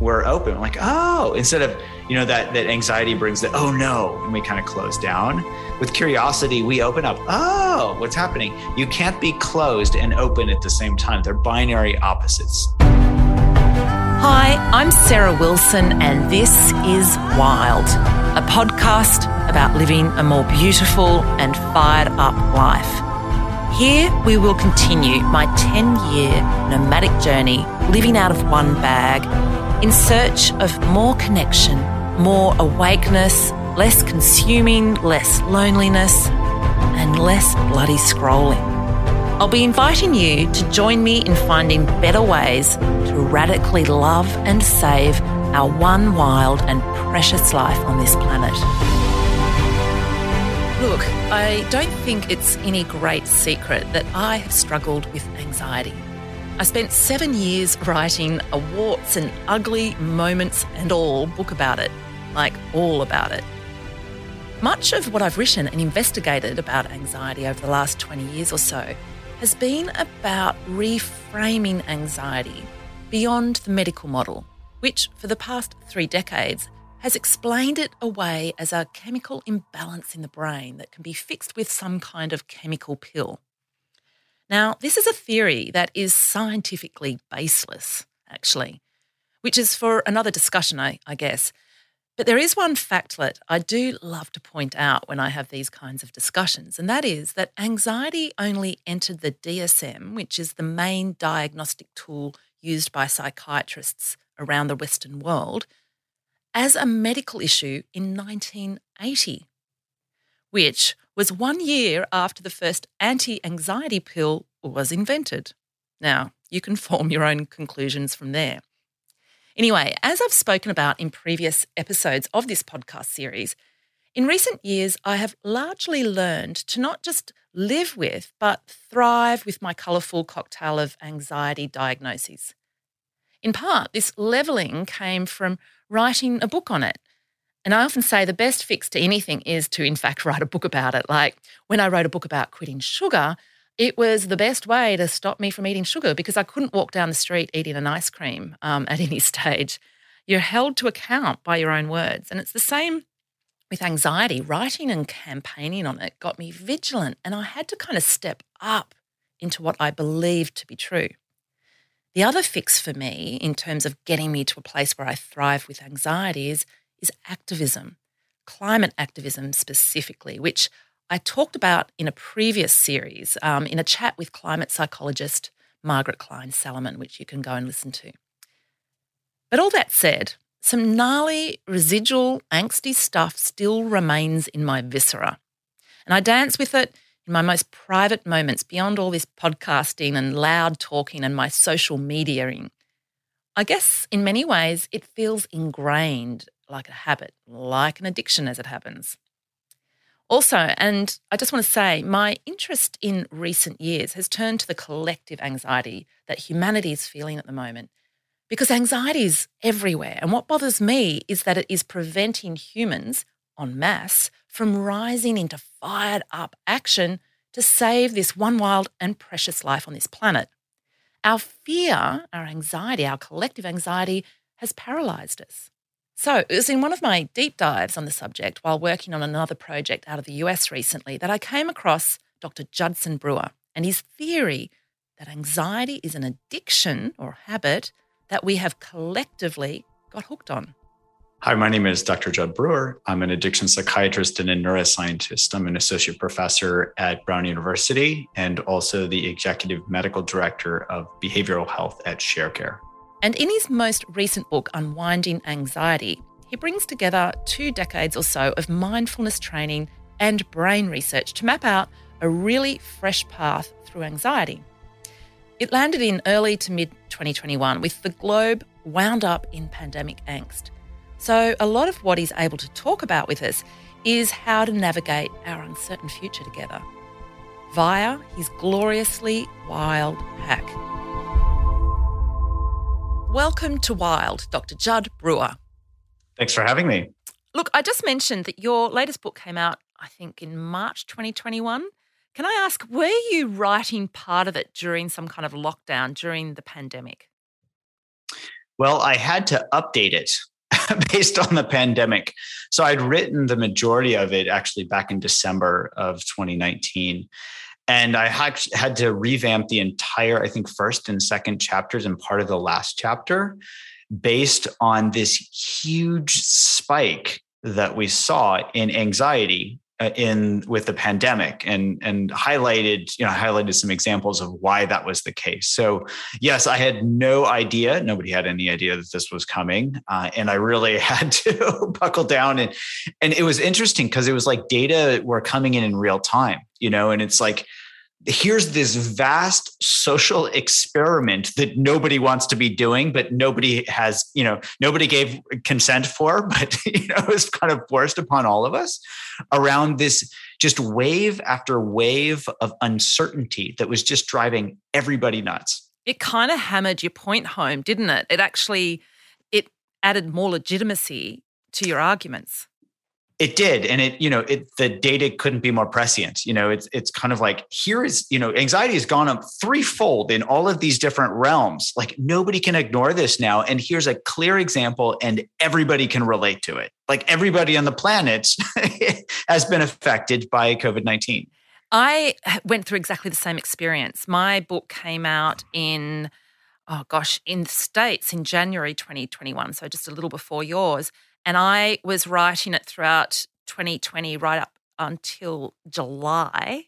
we're open. We're like oh instead of you know that that anxiety brings the oh no and we kind of close down. With curiosity we open up oh what's happening? You can't be closed and open at the same time. They're binary opposites. Hi i'm sarah wilson and this is wild a podcast about living a more beautiful and fired up life. Here we will continue my 10 year nomadic journey living out of one bag in search of more connection, more awakeness, less consuming, less loneliness, and less bloody scrolling. I'll be inviting you to join me in finding better ways to radically love and save our one wild and precious life on this planet. Look, I don't think it's any great secret that I have struggled with anxiety. I spent seven years writing a warts and ugly moments and all book about it, like all about it. Much of what I've written and investigated about anxiety over the last 20 years or so has been about reframing anxiety beyond the medical model, which for the past three decades has explained it away as a chemical imbalance in the brain that can be fixed with some kind of chemical pill. Now, this is a theory that is scientifically baseless, actually, which is for another discussion, I, I guess. But there is one factlet I do love to point out when I have these kinds of discussions, and that is that anxiety only entered the DSM, which is the main diagnostic tool used by psychiatrists around the Western world, as a medical issue in 1980, which was one year after the first anti anxiety pill was invented. Now, you can form your own conclusions from there. Anyway, as I've spoken about in previous episodes of this podcast series, in recent years, I have largely learned to not just live with, but thrive with my colourful cocktail of anxiety diagnoses. In part, this levelling came from writing a book on it and I often say the best fix to anything is to, in fact, write a book about it. Like when I wrote a book about quitting sugar, it was the best way to stop me from eating sugar because I couldn't walk down the street eating an ice cream um, at any stage. You're held to account by your own words. And it's the same with anxiety. Writing and campaigning on it got me vigilant, and I had to kind of step up into what I believed to be true. The other fix for me, in terms of getting me to a place where I thrive with anxiety, is is activism, climate activism specifically, which I talked about in a previous series um, in a chat with climate psychologist Margaret Klein Salamon, which you can go and listen to. But all that said, some gnarly, residual, angsty stuff still remains in my viscera. And I dance with it in my most private moments beyond all this podcasting and loud talking and my social mediaing. I guess in many ways it feels ingrained like a habit, like an addiction as it happens. Also, and I just want to say, my interest in recent years has turned to the collective anxiety that humanity is feeling at the moment. Because anxiety is everywhere. And what bothers me is that it is preventing humans en masse from rising into fired up action to save this one wild and precious life on this planet. Our fear, our anxiety, our collective anxiety has paralyzed us. So, it was in one of my deep dives on the subject while working on another project out of the US recently that I came across Dr. Judson Brewer and his theory that anxiety is an addiction or habit that we have collectively got hooked on. Hi, my name is Dr. Judd Brewer. I'm an addiction psychiatrist and a neuroscientist. I'm an associate professor at Brown University and also the executive medical director of behavioral health at ShareCare. And in his most recent book, Unwinding Anxiety, he brings together two decades or so of mindfulness training and brain research to map out a really fresh path through anxiety. It landed in early to mid 2021 with the globe wound up in pandemic angst. So, a lot of what he's able to talk about with us is how to navigate our uncertain future together via his gloriously wild hack. Welcome to Wild, Dr. Judd Brewer. Thanks for having me. Look, I just mentioned that your latest book came out, I think, in March 2021. Can I ask, were you writing part of it during some kind of lockdown during the pandemic? Well, I had to update it based on the pandemic. So I'd written the majority of it actually back in December of 2019. And I had, to revamp the entire, I think, first and second chapters and part of the last chapter based on this huge spike that we saw in anxiety uh, in with the pandemic and and highlighted you know highlighted some examples of why that was the case. So yes i had no idea nobody had any idea that this was coming uh, and i really had to buckle down. And and it was interesting because it was like data were coming in in real time you know and it's like here's this vast social experiment that nobody wants to be doing but nobody has you know nobody gave consent for but you know it was kind of forced upon all of us around this just wave after wave of uncertainty that was just driving everybody nuts. It kind of hammered your point home didn't it? It actually it added more legitimacy to your arguments it did, and it you know it the data couldn't be more prescient. You know, it's it's kind of like here is you know anxiety has gone up threefold in all of these different realms. Like nobody can ignore this now, and here's a clear example, and everybody can relate to it. Like everybody on the planet has been affected by COVID nineteen. I went through exactly the same experience. My book came out in oh gosh in the states in January 2021, so just a little before yours and I was writing it throughout 2020, right up until July.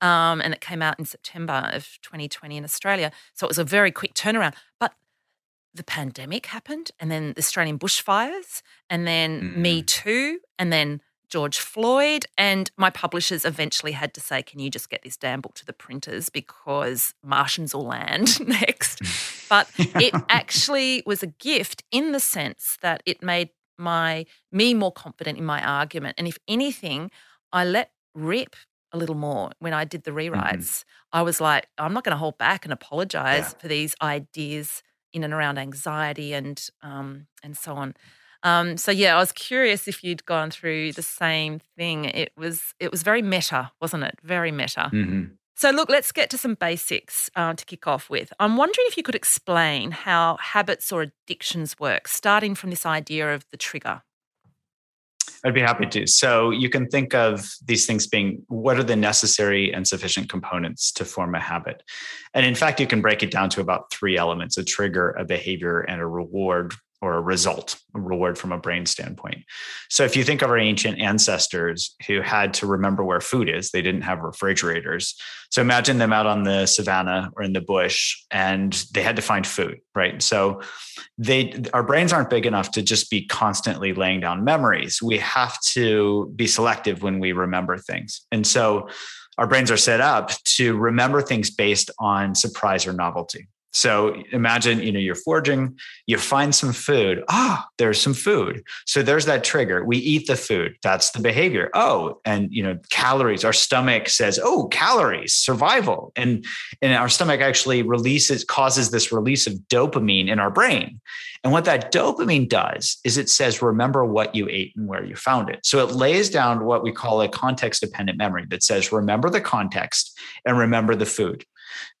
Um, and it came out in September of 2020 in Australia. So it was a very quick turnaround. But the pandemic happened, and then the Australian bushfires, and then mm. Me Too, and then George Floyd. And my publishers eventually had to say, Can you just get this damn book to the printers because Martians will land next? but it actually was a gift in the sense that it made my me more confident in my argument. And if anything, I let rip a little more when I did the mm-hmm. rewrites. Mm-hmm. I was like, I'm not going to hold back and apologize yeah. for these ideas in and around anxiety and um, and so on. Um, so yeah, I was curious if you'd gone through the same thing. It was it was very meta, wasn't it? Very meta. Mm-hmm. So, look, let's get to some basics uh, to kick off with. I'm wondering if you could explain how habits or addictions work, starting from this idea of the trigger. I'd be happy to. So, you can think of these things being what are the necessary and sufficient components to form a habit? And in fact, you can break it down to about three elements a trigger, a behavior, and a reward or a result, a reward from a brain standpoint. So if you think of our ancient ancestors who had to remember where food is, they didn't have refrigerators. So imagine them out on the savannah or in the bush and they had to find food, right? So they our brains aren't big enough to just be constantly laying down memories. We have to be selective when we remember things. And so our brains are set up to remember things based on surprise or novelty. So imagine, you know, you're foraging, you find some food. Ah, there's some food. So there's that trigger. We eat the food. That's the behavior. Oh, and you know, calories. Our stomach says, "Oh, calories, survival." And and our stomach actually releases causes this release of dopamine in our brain. And what that dopamine does is it says, "Remember what you ate and where you found it." So it lays down what we call a context dependent memory that says, "Remember the context and remember the food."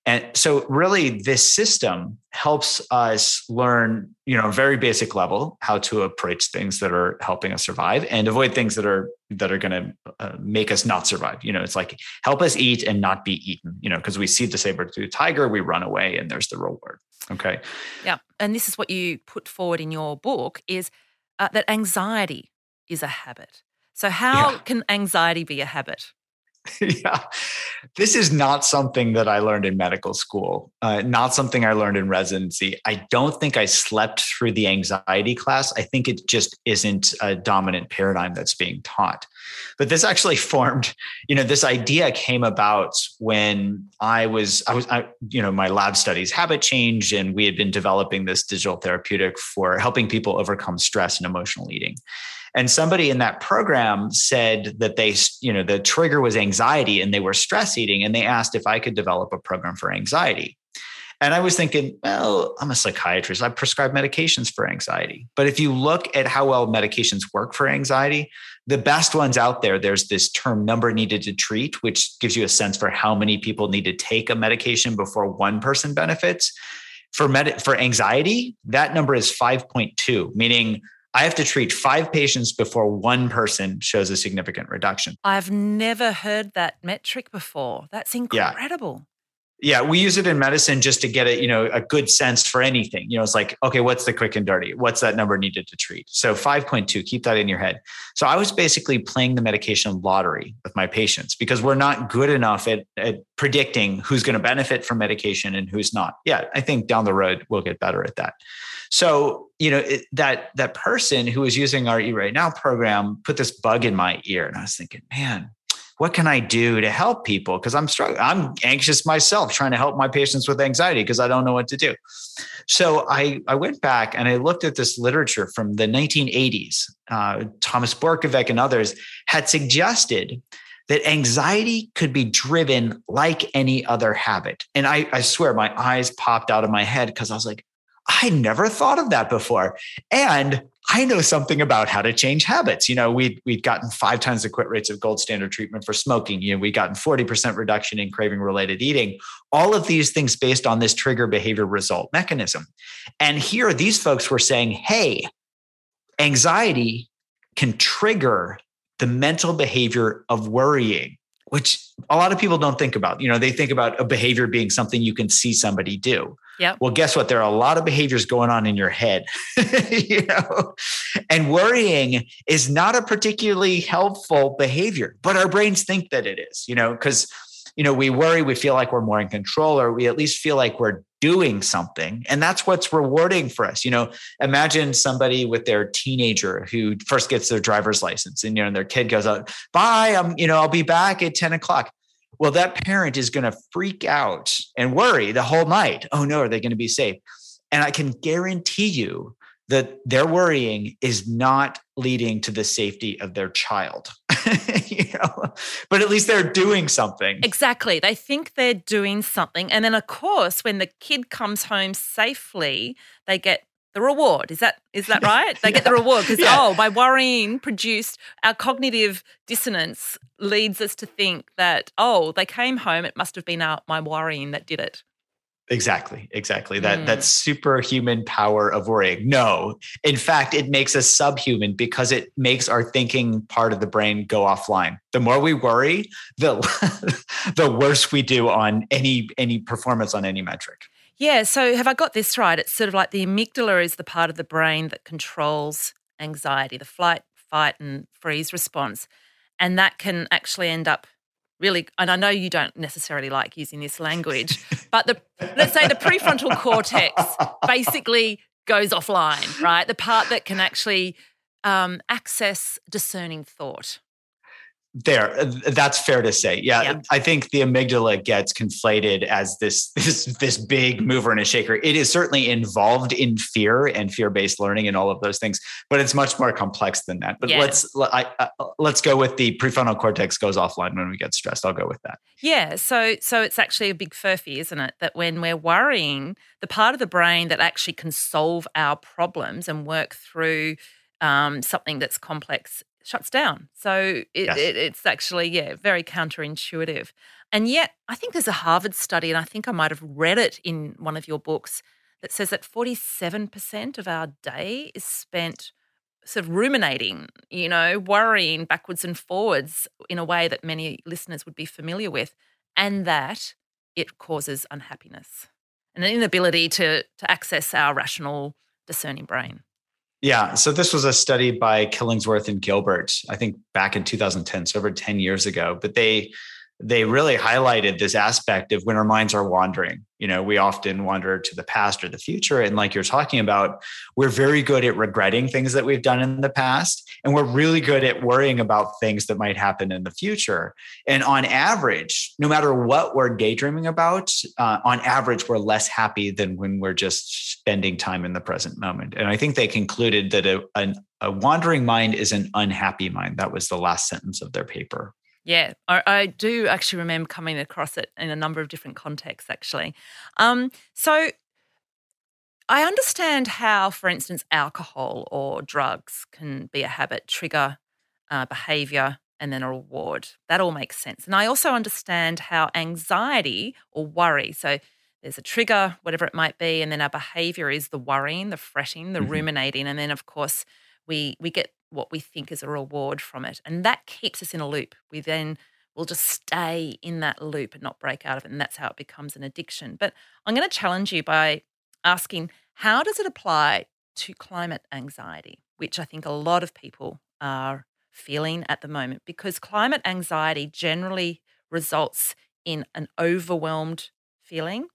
And so really this system helps us learn, you know, a very basic level how to approach things that are helping us survive and avoid things that are that are going to uh, make us not survive. You know, it's like help us eat and not be eaten, you know, because we see the saber-tooth tiger, we run away and there's the reward. Okay. Yeah. And this is what you put forward in your book is uh, that anxiety is a habit. So how yeah. can anxiety be a habit? yeah. This is not something that I learned in medical school, uh, not something I learned in residency. I don't think I slept through the anxiety class. I think it just isn't a dominant paradigm that's being taught. But this actually formed, you know, this idea came about when I was, I was, I, you know, my lab studies habit change, and we had been developing this digital therapeutic for helping people overcome stress and emotional eating. And somebody in that program said that they, you know, the trigger was anxiety and they were stress eating. And they asked if I could develop a program for anxiety. And I was thinking, well, I'm a psychiatrist. I prescribe medications for anxiety. But if you look at how well medications work for anxiety, the best ones out there, there's this term number needed to treat, which gives you a sense for how many people need to take a medication before one person benefits. For med- for anxiety, that number is 5.2, meaning I have to treat five patients before one person shows a significant reduction. I've never heard that metric before. That's incredible. Yeah. Yeah. we use it in medicine just to get it, you know, a good sense for anything. You know, it's like, okay, what's the quick and dirty? What's that number needed to treat? So 5.2, keep that in your head. So I was basically playing the medication lottery with my patients because we're not good enough at, at predicting who's going to benefit from medication and who's not. Yeah, I think down the road we'll get better at that. So, you know, it, that that person who was using our Eat Right Now program put this bug in my ear, and I was thinking, man, what can I do to help people? Because I'm struggling. I'm anxious myself, trying to help my patients with anxiety because I don't know what to do. So I I went back and I looked at this literature from the 1980s. Uh, Thomas Borkovec and others had suggested that anxiety could be driven like any other habit. And I, I swear my eyes popped out of my head because I was like, I never thought of that before. And I know something about how to change habits. You know, we we'd gotten five times the quit rates of gold standard treatment for smoking. You know, we'd gotten 40% reduction in craving related eating. All of these things based on this trigger behavior result mechanism. And here, these folks were saying, hey, anxiety can trigger the mental behavior of worrying which a lot of people don't think about. You know, they think about a behavior being something you can see somebody do. Yeah. Well, guess what? There are a lot of behaviors going on in your head. you know, and worrying is not a particularly helpful behavior, but our brains think that it is. You know, because you know we worry, we feel like we're more in control, or we at least feel like we're doing something and that's what's rewarding for us you know imagine somebody with their teenager who first gets their driver's license and you know their kid goes out bye i'm you know i'll be back at 10 o'clock well that parent is going to freak out and worry the whole night oh no are they going to be safe and i can guarantee you that their worrying is not leading to the safety of their child. you know, but at least they're doing something. Exactly. They think they're doing something. And then of course, when the kid comes home safely, they get the reward. Is that is that right? They yeah. get the reward because yeah. oh, by worrying produced our cognitive dissonance leads us to think that oh, they came home. It must have been our, my worrying that did it. Exactly, exactly. That mm. that superhuman power of worrying. No, in fact, it makes us subhuman because it makes our thinking part of the brain go offline. The more we worry, the the worse we do on any any performance on any metric. Yeah. So have I got this right? It's sort of like the amygdala is the part of the brain that controls anxiety, the flight, fight, and freeze response, and that can actually end up really, and I know you don't necessarily like using this language, but the let's say the prefrontal cortex basically goes offline, right? The part that can actually um, access discerning thought. There, uh, that's fair to say. Yeah, yep. I think the amygdala gets conflated as this this this big mover and a shaker. It is certainly involved in fear and fear based learning and all of those things, but it's much more complex than that. But yeah. let's I, uh, let's go with the prefrontal cortex goes offline when we get stressed. I'll go with that. Yeah. So so it's actually a big furphy, isn't it? That when we're worrying, the part of the brain that actually can solve our problems and work through um, something that's complex shuts down. So it, yes. it, it's actually, yeah, very counterintuitive. And yet, I think there's a Harvard study, and I think I might have read it in one of your books, that says that 47% of our day is spent sort of ruminating, you know, worrying backwards and forwards in a way that many listeners would be familiar with, and that it causes unhappiness and an inability to, to access our rational, discerning brain. Yeah. So this was a study by Killingsworth and Gilbert, I think back in 2010, so over 10 years ago. But they they really highlighted this aspect of when our minds are wandering. You know, we often wander to the past or the future. And like you're talking about, we're very good at regretting things that we've done in the past. And we're really good at worrying about things that might happen in the future. And on average, no matter what we're daydreaming about, uh, on average, we're less happy than when we're just spending time in the present moment. And I think they concluded that a, a, a wandering mind is an unhappy mind. That was the last sentence of their paper. Yeah, I, I, do actually remember coming across it in a number of different contexts, actually. Um, so I understand how, for instance, alcohol or drugs can be a habit, trigger uh, behavior, and then a reward. That all makes sense. And I also understand how anxiety or worry, so there's a trigger, whatever it might be, and then our behavior is the worrying, the fretting, the mm-hmm. ruminating, and then, of course, we we get what we think is a reward from it. And that keeps us in a loop. We then will just stay in that loop and not break out of it. And that's how it becomes an addiction. But I'm going to challenge you by asking how does it apply to climate anxiety, which I think a lot of people are feeling at the moment? Because climate anxiety generally results in an overwhelmed feeling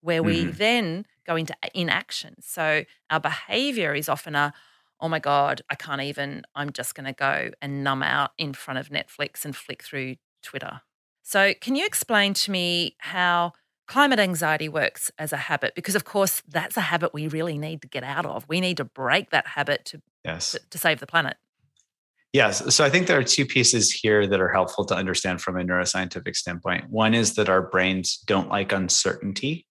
where we mm-hmm. then go into inaction. So our behavior is often a, oh my God, I can't even, I'm just going to go and numb out in front of Netflix and flick through Twitter. So, can you explain to me how climate anxiety works as a habit? Because, of course, that's a habit we really need to get out of. We need to break that habit to, yes. to, to save the planet. Yes. So I think there are two pieces here that are helpful to understand from a neuroscientific standpoint. One is that our brains don't like uncertainty.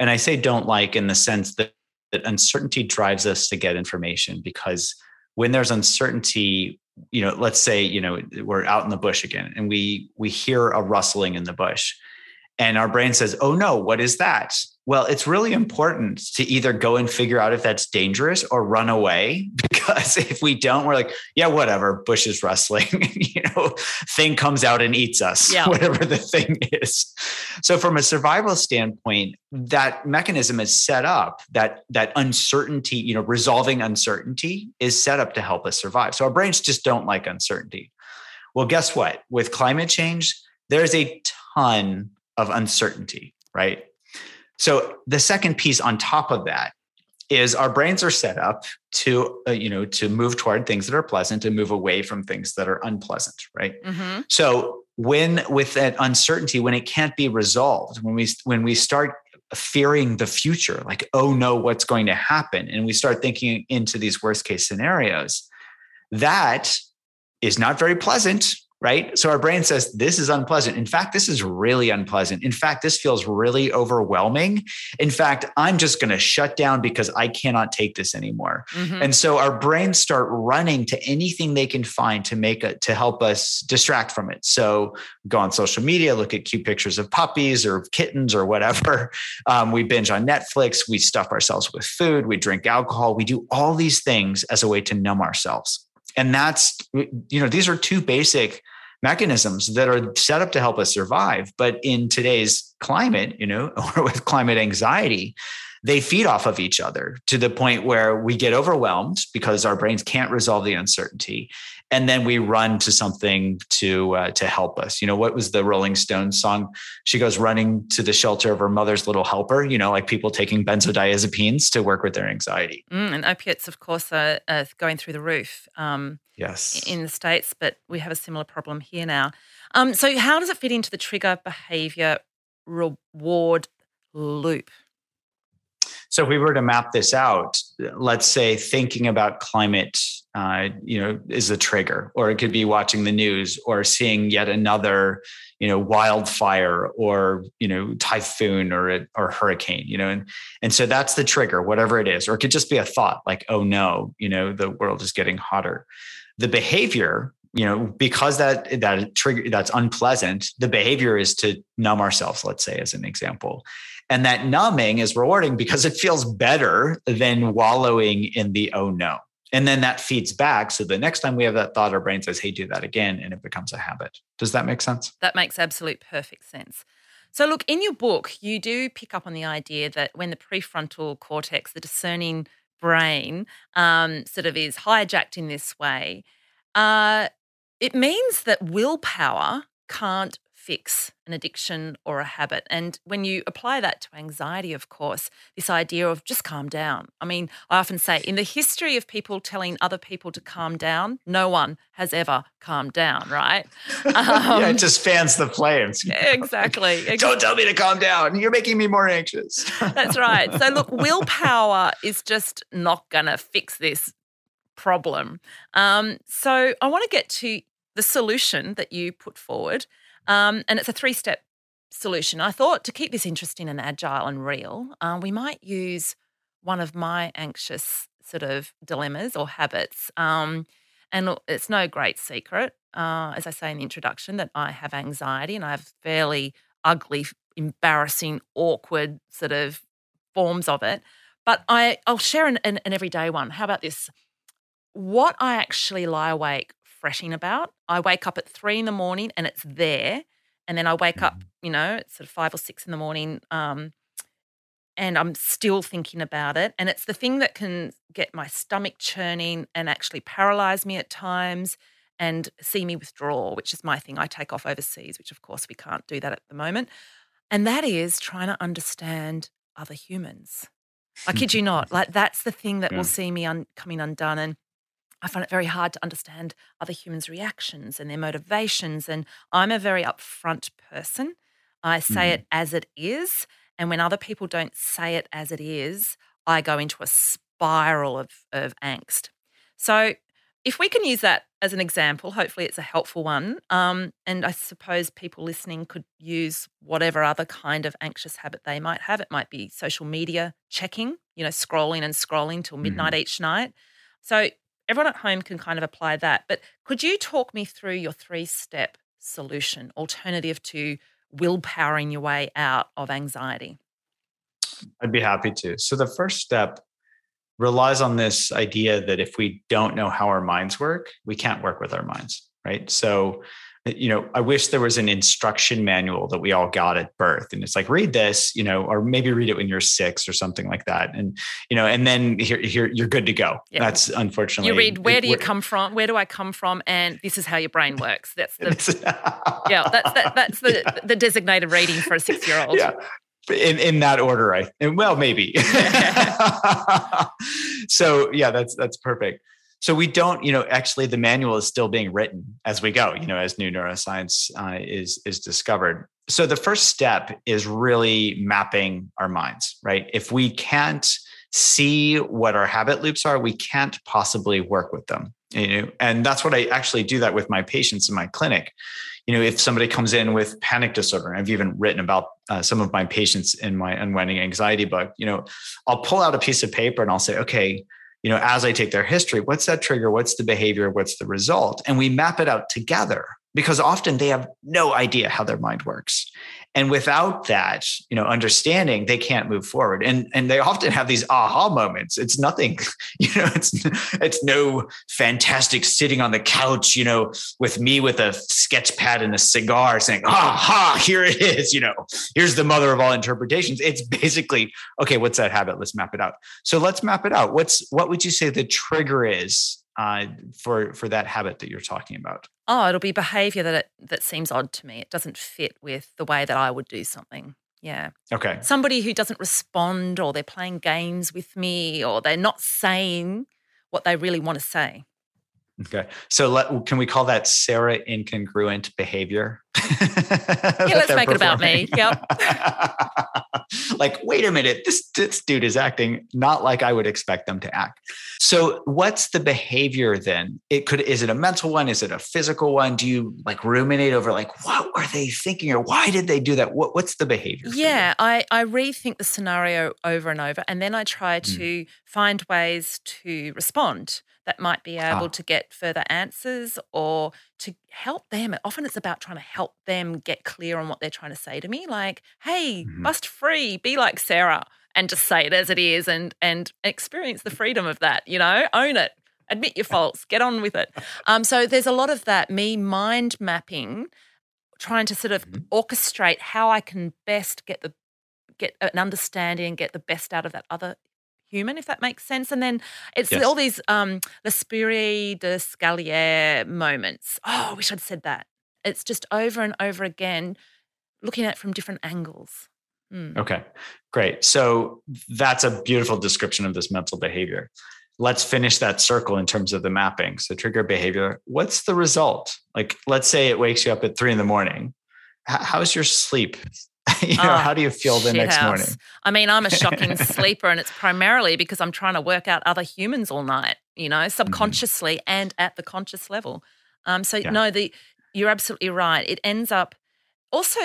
And I say don't like in the sense that that uncertainty drives us to get information because when there's uncertainty you know let's say you know we're out in the bush again and we we hear a rustling in the bush and our brain says oh no what is that well, it's really important to either go and figure out if that's dangerous or run away. Because if we don't, we're like, yeah, whatever, bush is rustling, you know, thing comes out and eats us, yeah. whatever the thing is. So from a survival standpoint, that mechanism is set up that that uncertainty, you know, resolving uncertainty is set up to help us survive. So our brains just don't like uncertainty. Well, guess what? With climate change, there's a ton of uncertainty, right? So the second piece on top of that is our brains are set up to uh, you know to move toward things that are pleasant and move away from things that are unpleasant right mm-hmm. so when with that uncertainty when it can't be resolved when we when we start fearing the future like oh no what's going to happen and we start thinking into these worst case scenarios that is not very pleasant right? So our brain says, this is unpleasant. In fact, this is really unpleasant. In fact, this feels really overwhelming. In fact, I'm just going to shut down because I cannot take this anymore. Mm-hmm. And so our brains start running to anything they can find to make it, to help us distract from it. So go on social media, look at cute pictures of puppies or kittens or whatever. Um, we binge on Netflix. We stuff ourselves with food. We drink alcohol. We do all these things as a way to numb ourselves and that's you know these are two basic mechanisms that are set up to help us survive but in today's climate you know or with climate anxiety they feed off of each other to the point where we get overwhelmed because our brains can't resolve the uncertainty and then we run to something to uh, to help us. You know, what was the Rolling Stones song? She goes running to the shelter of her mother's little helper. You know, like people taking benzodiazepines to work with their anxiety. Mm, and opiates, of course, are, are going through the roof. Um, yes, in the states, but we have a similar problem here now. Um, so, how does it fit into the trigger behavior reward loop? So, if we were to map this out, let's say thinking about climate uh, you know, is a trigger, or it could be watching the news or seeing yet another, you know, wildfire or you know, typhoon or a, or hurricane, you know, and and so that's the trigger, whatever it is, or it could just be a thought like, oh no, you know, the world is getting hotter. The behavior you know, because that that trigger that's unpleasant, the behavior is to numb ourselves, let's say, as an example. And that numbing is rewarding because it feels better than wallowing in the oh no. And then that feeds back. So the next time we have that thought, our brain says, hey, do that again. And it becomes a habit. Does that make sense? That makes absolute perfect sense. So, look, in your book, you do pick up on the idea that when the prefrontal cortex, the discerning brain, um, sort of is hijacked in this way, uh, it means that willpower can't fix an addiction or a habit. And when you apply that to anxiety, of course, this idea of just calm down. I mean, I often say in the history of people telling other people to calm down, no one has ever calmed down, right? Um, yeah, it um, just fans the flames. Exactly. Don't tell me to calm down. You're making me more anxious. That's right. So, look, willpower is just not going to fix this problem. Um, so, I want to get to the solution that you put forward. Um, and it's a three step solution. I thought to keep this interesting and agile and real, uh, we might use one of my anxious sort of dilemmas or habits. Um, and it's no great secret, uh, as I say in the introduction, that I have anxiety and I have fairly ugly, embarrassing, awkward sort of forms of it. But I, I'll share an, an, an everyday one. How about this? What I actually lie awake fretting about. I wake up at three in the morning and it's there. And then I wake up, mm. you know, it's sort of five or six in the morning. Um, and I'm still thinking about it. And it's the thing that can get my stomach churning and actually paralyze me at times and see me withdraw, which is my thing. I take off overseas, which of course we can't do that at the moment. And that is trying to understand other humans. I kid you not. Like that's the thing that yeah. will see me un- coming undone. And I find it very hard to understand other humans' reactions and their motivations. And I'm a very upfront person. I say mm. it as it is. And when other people don't say it as it is, I go into a spiral of, of angst. So, if we can use that as an example, hopefully it's a helpful one. Um, and I suppose people listening could use whatever other kind of anxious habit they might have. It might be social media checking, you know, scrolling and scrolling till midnight mm-hmm. each night. So everyone at home can kind of apply that. But could you talk me through your three step solution, alternative to willpowering your way out of anxiety? I'd be happy to. So the first step relies on this idea that if we don't know how our minds work, we can't work with our minds, right? So you know, I wish there was an instruction manual that we all got at birth. And it's like, read this, you know, or maybe read it when you're six or something like that. And, you know, and then here, here you're good to go. Yeah. That's unfortunately. You read, where do you come from? Where do I come from? And this is how your brain works. That's the, yeah, that's, that, that's the, yeah. the designated reading for a six year old. Yeah in in that order i well maybe so yeah that's that's perfect so we don't you know actually the manual is still being written as we go you know as new neuroscience uh, is is discovered. So the first step is really mapping our minds right? If we can't see what our habit loops are we can't possibly work with them you know? And that's what i actually do that with my patients in my clinic. You know if somebody comes in with panic disorder i've even written about uh, some of my patients in my unwinding anxiety book you know i'll pull out a piece of paper and i'll say okay you know, as I take their history, what's that trigger? What's the behavior? What's the result? And we map it out together because often they have no idea how their mind works and without that you know understanding they can't move forward. And and they often have these aha moments. It's nothing you know it's it's no fantastic sitting on the couch you know with me with a sketch pad and a cigar saying aha here it is you know. Here's the mother of all interpretations. It's basically okay what's that habit? Let's map it out. So let's map it out. What's what would you say the trigger is uh, for for that habit that you're talking about? Oh, it'll be behavior that it, that seems odd to me. It doesn't fit with the way that I would do something. Yeah. Okay. Somebody who doesn't respond, or they're playing games with me, or they're not saying what they really want to say. Okay. So let, can we call that Sarah incongruent behavior? yeah, let's make it about me. Yep. like, wait a minute, this, this dude is acting not like I would expect them to act. So what's the behavior then? It could is it a mental one? Is it a physical one? Do you like ruminate over like what were they thinking or why did they do that? What, what's the behavior? Yeah, I, I rethink the scenario over and over and then I try hmm. to mm. find ways to respond that might be able Ah. to get further answers or to help them. Often it's about trying to help them get clear on what they're trying to say to me. Like, hey, Mhm. bust free, be like Sarah, and just say it as it is and and experience the freedom of that, you know, own it. Admit your faults, get on with it. Um, so there's a lot of that, me mind mapping, trying to sort of Mhm. orchestrate how I can best get the get an understanding and get the best out of that other human, if that makes sense. And then it's Yes. all these um l'esprit de l'escalier moments. Oh, I wish I'd said that. It's just over and over again, looking at it from different angles. Mm. Okay, great. So that's a beautiful description of this mental behavior. Let's finish that circle in terms of the mapping. So, trigger behavior, what's the result? Like, let's say it wakes you up at three in the morning. How's your sleep? you know, Oh, how do you feel the next house. morning? I mean, I'm a shocking sleeper, and it's primarily because I'm trying to work out other humans all night, you know, subconsciously and at the conscious level. Um, so Yeah. no, the you're absolutely right. It ends up also,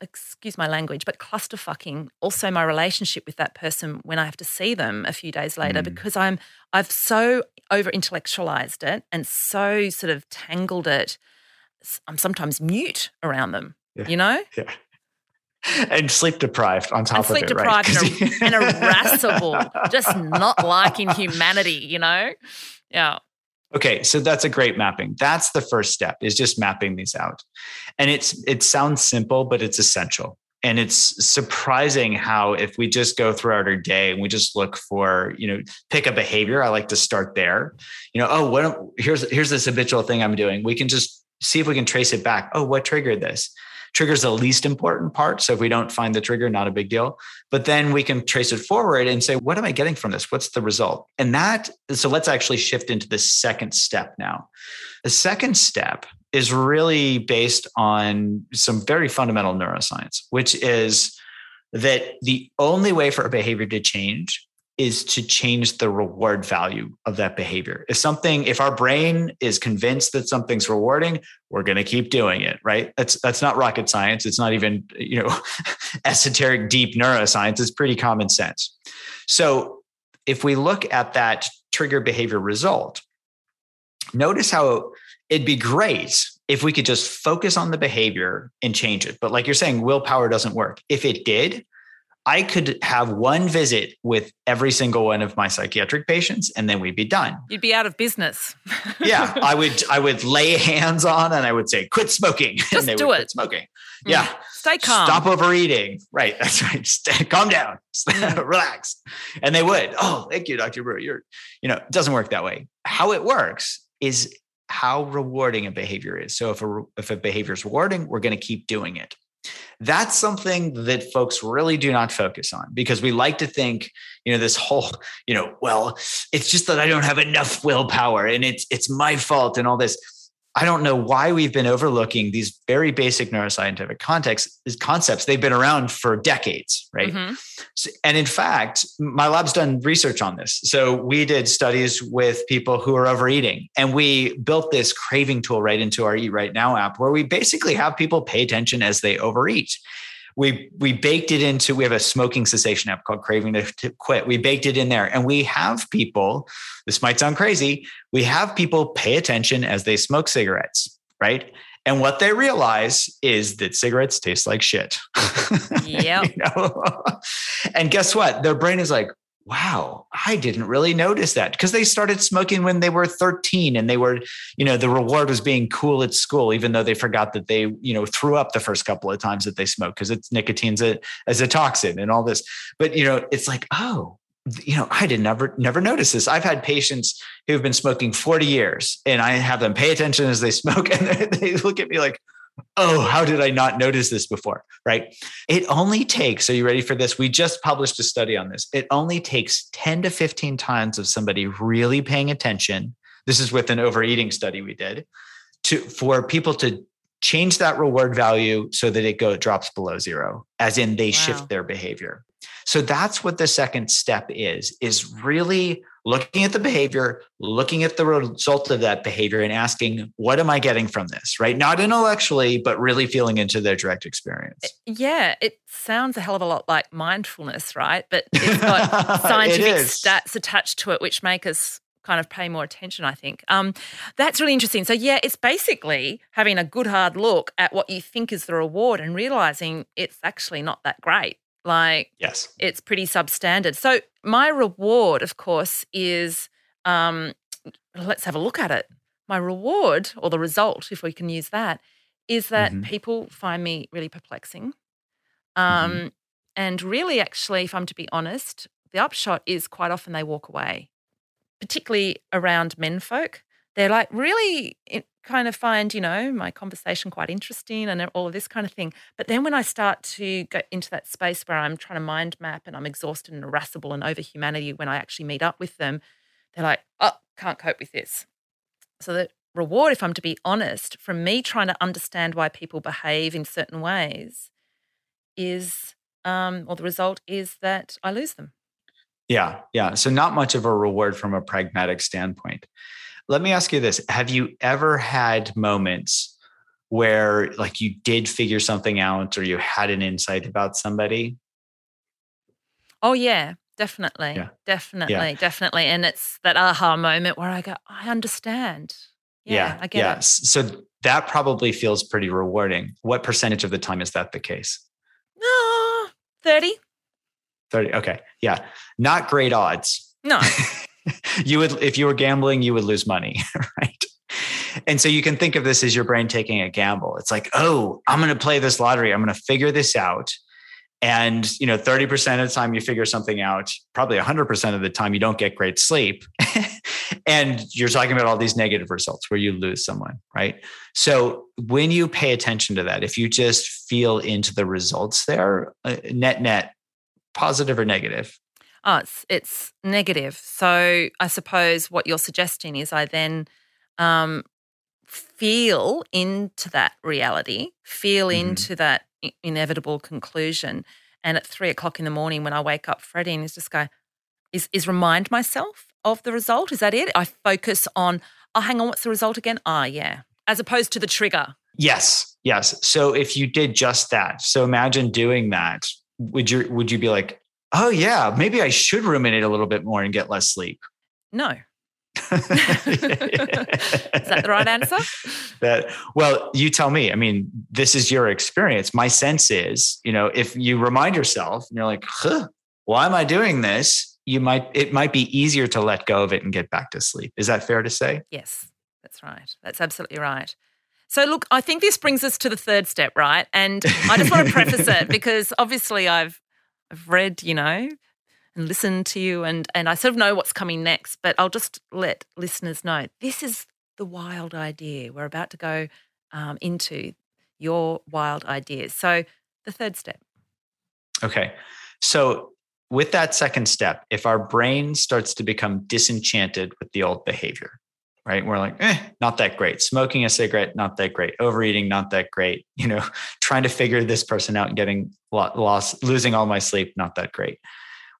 excuse my language, but cluster fucking also my relationship with that person when I have to see them a few days later Mm. because I'm I've so over intellectualized it and so sort of tangled it. I'm sometimes mute around them. Yeah. You know, Yeah. And sleep deprived on top and sleep of it, right? deprived you- and, and irascible, just not liking humanity, you know? Yeah. Okay, so that's a great mapping. That's the first step is just mapping these out. And it's it sounds simple, but it's essential. And it's surprising how if we just go throughout our day and we just look for, you know, pick a behavior, I like to start there. You know, oh, what here's here's this habitual thing I'm doing. We can just see if we can trace it back. Oh, what triggered this? Trigger's the least important part. So if we don't find the trigger, not a big deal. But then we can trace it forward and say, what am I getting from this? What's the result? And that, so let's actually shift into the second step now. The second step is really based on some very fundamental neuroscience, which is that the only way for a behavior to change is to change the reward value of that behavior. If something, if our brain is convinced that something's rewarding, we're going to keep doing it, right? That's that's not rocket science. It's not even, you know, esoteric deep neuroscience. It's pretty common sense. So, if we look at that trigger behavior result, notice how it'd be great if we could just focus on the behavior and change it. But like you're saying, willpower doesn't work. If it did, I could have one visit with every single one of my psychiatric patients and then we'd be done. You'd be out of business. Yeah, I would I would lay hands on and I would say quit smoking Just and they do would it. quit smoking. Mm. Yeah. Stay calm. Stop overeating. Right. That's right. Stay, calm down. Mm. Relax. And they would. Oh, thank you, Dr. Brewer. You're, you know, it doesn't work that way. How it works is how rewarding a behavior is. So if a if a behavior is rewarding, we're going to keep doing it. That's something that folks really do not focus on because we like to think, you know, this whole, you know, well, it's just that I don't have enough willpower and it's it's my fault and all this. I don't know why we've been overlooking these very basic neuroscientific context concepts. They've been around for decades, right? Mhm. So- And in fact, my lab's done research on this. So we did studies with people who are overeating, and we built this craving tool right into our Eat Right Now app, where we basically have people pay attention as they overeat. We we baked it into. We have a smoking cessation app called Craving to, Quit. We baked it in there, and we have people. This might sound crazy. We have people pay attention as they smoke cigarettes, right? And what they realize is that cigarettes taste like shit. Yep. You know? and guess what? Their brain is like, wow, I didn't really notice that because they started smoking when they were 13 and they were, you know, the reward was being cool at school, even though they forgot that they, you know, threw up the first couple of times that they smoked because it's nicotine's a, as a toxin and all this. But, you know, it's like, oh, you know, I did never never notice this. I've had patients who've been smoking 40 years and I have them pay attention as they smoke and they, they look at me like, oh, how did I not notice this before? Right. It only takes, are you ready for this? We just published a study on this. It only takes 10 to 15 times of somebody really paying attention. This is with an overeating study we did to for people to change that reward value so that it go drops below zero, as in they Wow. shift their behavior. So that's what the second step is, is really looking at the behavior, looking at the result of that behavior and asking, what am I getting from this? Right. Not intellectually, but really feeling into their direct experience. Yeah, it sounds a hell of a lot like mindfulness, right? But it's got scientific is. stats attached to it, which make us kind of pay more attention, I think. Um, that's really interesting. So, yeah, it's basically having a good hard look at what you think is the reward and realizing it's actually not that great. Like, yes, it's pretty substandard. So, my reward, of course, is um, let's have a look at it. My reward, or the result, if we can use that, is that Mhm. people find me really perplexing. Mm-hmm. Um, And really, actually, if I'm to be honest, the upshot is quite often they walk away, particularly around men folk. They're like really kind of find, you know, my conversation quite interesting and all of this kind of thing. But then when I start to go into that space where I'm trying to mind map and I'm exhausted and irascible and over humanity when I actually meet up with them, they're like, oh, can't cope with this. So the reward, if I'm to be honest, from me trying to understand why people behave in certain ways is, um, or the result is that I lose them. Yeah, yeah. So not much of a reward from a pragmatic standpoint. Let me ask you this. Have you ever had moments where like you did figure something out or you had an insight about somebody? Oh, yeah, definitely. Yeah. Definitely. Definitely. And it's that aha moment where I go, I understand. Yeah, I get yeah. it. So that probably feels pretty rewarding. What percentage of the time is that the case? Ah, no, 30? 30. Okay. Yeah. Not great odds. No. you would if you were gambling you would lose money right? And so you can think of this as your brain taking a gamble. It's like oh i'm going to play this lottery. I'm going to figure this out. And you know 30% of the time you figure something out probably 100% of the time you don't get great sleep. And you're talking about all these negative results where you lose someone right? So when you pay attention to that if you just feel into the results there uh, net net positive or negative Oh, it's it's negative. So I suppose what you're suggesting is I then um, feel into that reality, feel Mhm. into that i- inevitable conclusion, and at three o'clock in the morning when I wake up, fretting is just go is is remind myself of the result. Is that it? I focus on. Oh, hang on. What's the result again? Ah, yeah. As opposed to the trigger. Yes, yes. So if you did just that, so imagine doing that, would you would you be like, oh yeah, maybe I should ruminate a little bit more and get less sleep? No. Is that the right answer? that well, you tell me. I mean, this is your experience. My sense is, you know, if you remind yourself and you're like, huh, why am I doing this? You might it might be easier to let go of it and get back to sleep. Is that fair to say? Yes, that's right. That's absolutely right. So, look, I think this brings us to the third step, right? And I just want to preface it because obviously I've I've read, you know, and listened to you, and and I sort of know what's coming next. But I'll just let listeners know this is the wild idea we're about to go um, into. Your wild ideas. So, the third step. Okay. So, with that second step, if our brain starts to become disenchanted with the old behavior, right? We're like, eh, not that great. Smoking a cigarette, not that great. Overeating, not that great. You know, trying to figure this person out and getting lost, losing all my sleep, not that great.